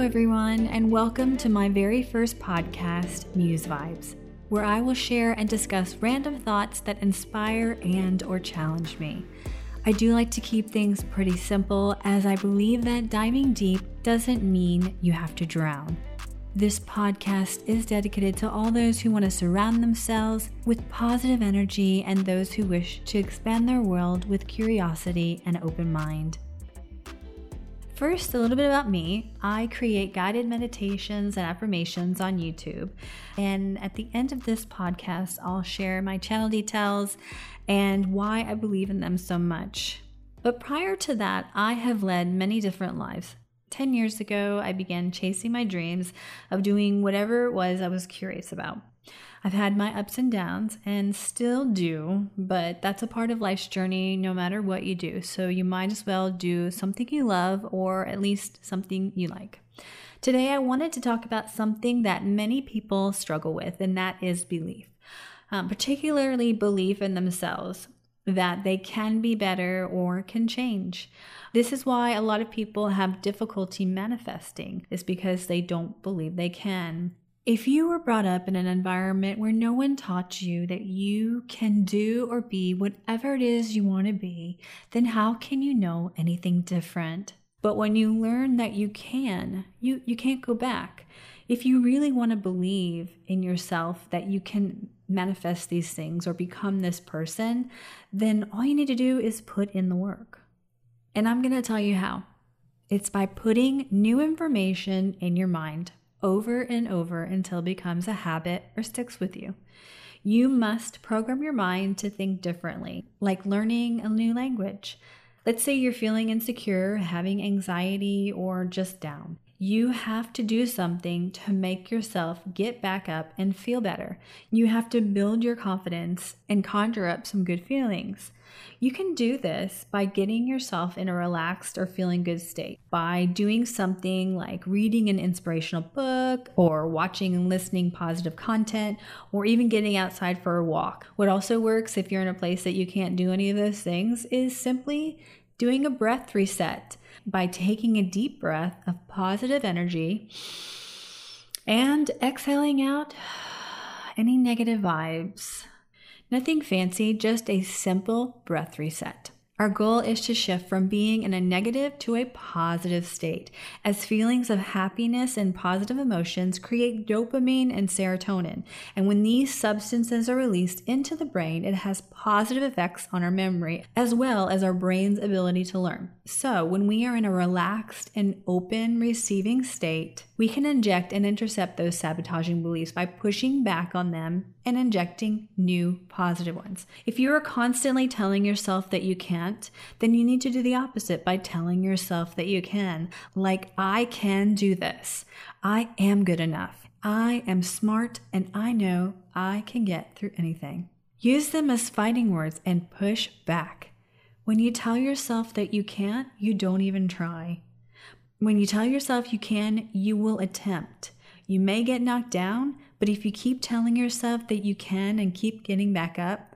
everyone, and welcome to my very first podcast, Muse Vibes, where I will share and discuss random thoughts that inspire and or challenge me. I do like to keep things pretty simple as I believe that diving deep doesn't mean you have to drown. This podcast is dedicated to all those who want to surround themselves with positive energy and those who wish to expand their world with curiosity and open mind. First, a little bit about me. I create guided meditations and affirmations on YouTube. And at the end of this podcast, I'll share my channel details and why I believe in them so much. But prior to that, I have led many different lives. 10 years ago, I began chasing my dreams of doing whatever it was I was curious about. I've had my ups and downs and still do, but that's a part of life's journey no matter what you do. So you might as well do something you love or at least something you like. Today, I wanted to talk about something that many people struggle with, and that is belief, um, particularly belief in themselves that they can be better or can change. This is why a lot of people have difficulty manifesting, is because they don't believe they can. If you were brought up in an environment where no one taught you that you can do or be whatever it is you want to be, then how can you know anything different? But when you learn that you can, you, you can't go back. If you really want to believe in yourself that you can manifest these things or become this person, then all you need to do is put in the work. And I'm going to tell you how. It's by putting new information in your mind over and over until it becomes a habit or sticks with you. You must program your mind to think differently, like learning a new language. Let's say you're feeling insecure, having anxiety, or just down. You have to do something to make yourself get back up and feel better. You have to build your confidence and conjure up some good feelings. You can do this by getting yourself in a relaxed or feeling good state, by doing something like reading an inspirational book or watching and listening positive content, or even getting outside for a walk. What also works if you're in a place that you can't do any of those things is simply doing a breath reset by taking a deep breath of positive energy and exhaling out any negative vibes. Nothing fancy, just a simple breath reset. Our goal is to shift from being in a negative to a positive state, as feelings of happiness and positive emotions create dopamine and serotonin. And when these substances are released into the brain, it has positive effects on our memory as well as our brain's ability to learn. So, when we are in a relaxed and open receiving state, we can inject and intercept those sabotaging beliefs by pushing back on them and injecting new positive ones. If you are constantly telling yourself that you can't, then you need to do the opposite by telling yourself that you can. Like, I can do this. I am good enough. I am smart and I know I can get through anything. Use them as fighting words and push back. When you tell yourself that you can't, you don't even try. When you tell yourself you can, you will attempt. You may get knocked down, but if you keep telling yourself that you can and keep getting back up,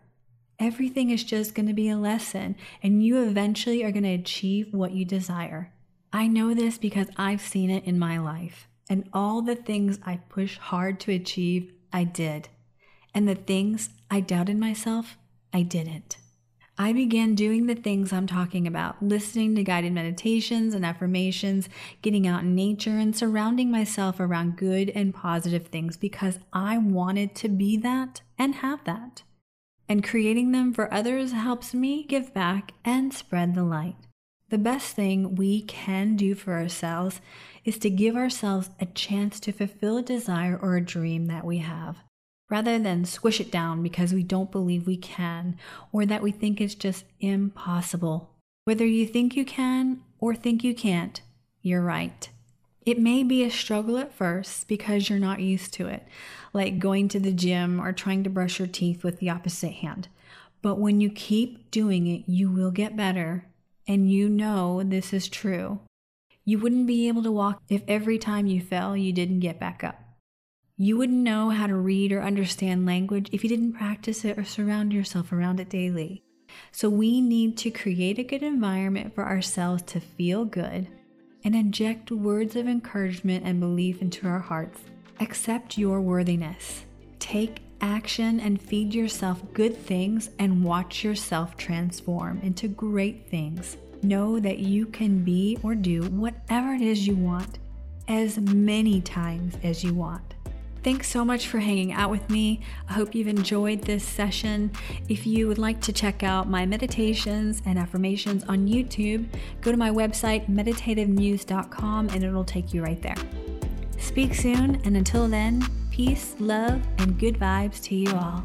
everything is just going to be a lesson and you eventually are going to achieve what you desire. I know this because I've seen it in my life. And all the things I pushed hard to achieve, I did. And the things I doubted myself, I didn't. I began doing the things I'm talking about, listening to guided meditations and affirmations, getting out in nature, and surrounding myself around good and positive things because I wanted to be that and have that. And creating them for others helps me give back and spread the light. The best thing we can do for ourselves is to give ourselves a chance to fulfill a desire or a dream that we have rather than squish it down because we don't believe we can or that we think it's just impossible. Whether you think you can or think you can't, you're right. It may be a struggle at first because you're not used to it, like going to the gym or trying to brush your teeth with the opposite hand. But when you keep doing it, you will get better, and you know this is true. You wouldn't be able to walk if every time you fell, you didn't get back up. You wouldn't know how to read or understand language if you didn't practice it or surround yourself around it daily. So, we need to create a good environment for ourselves to feel good and inject words of encouragement and belief into our hearts. Accept your worthiness. Take action and feed yourself good things and watch yourself transform into great things. Know that you can be or do whatever it is you want as many times as you want. Thanks so much for hanging out with me. I hope you've enjoyed this session. If you would like to check out my meditations and affirmations on YouTube, go to my website, meditativemuse.com, and it'll take you right there. Speak soon, and until then, peace, love, and good vibes to you all.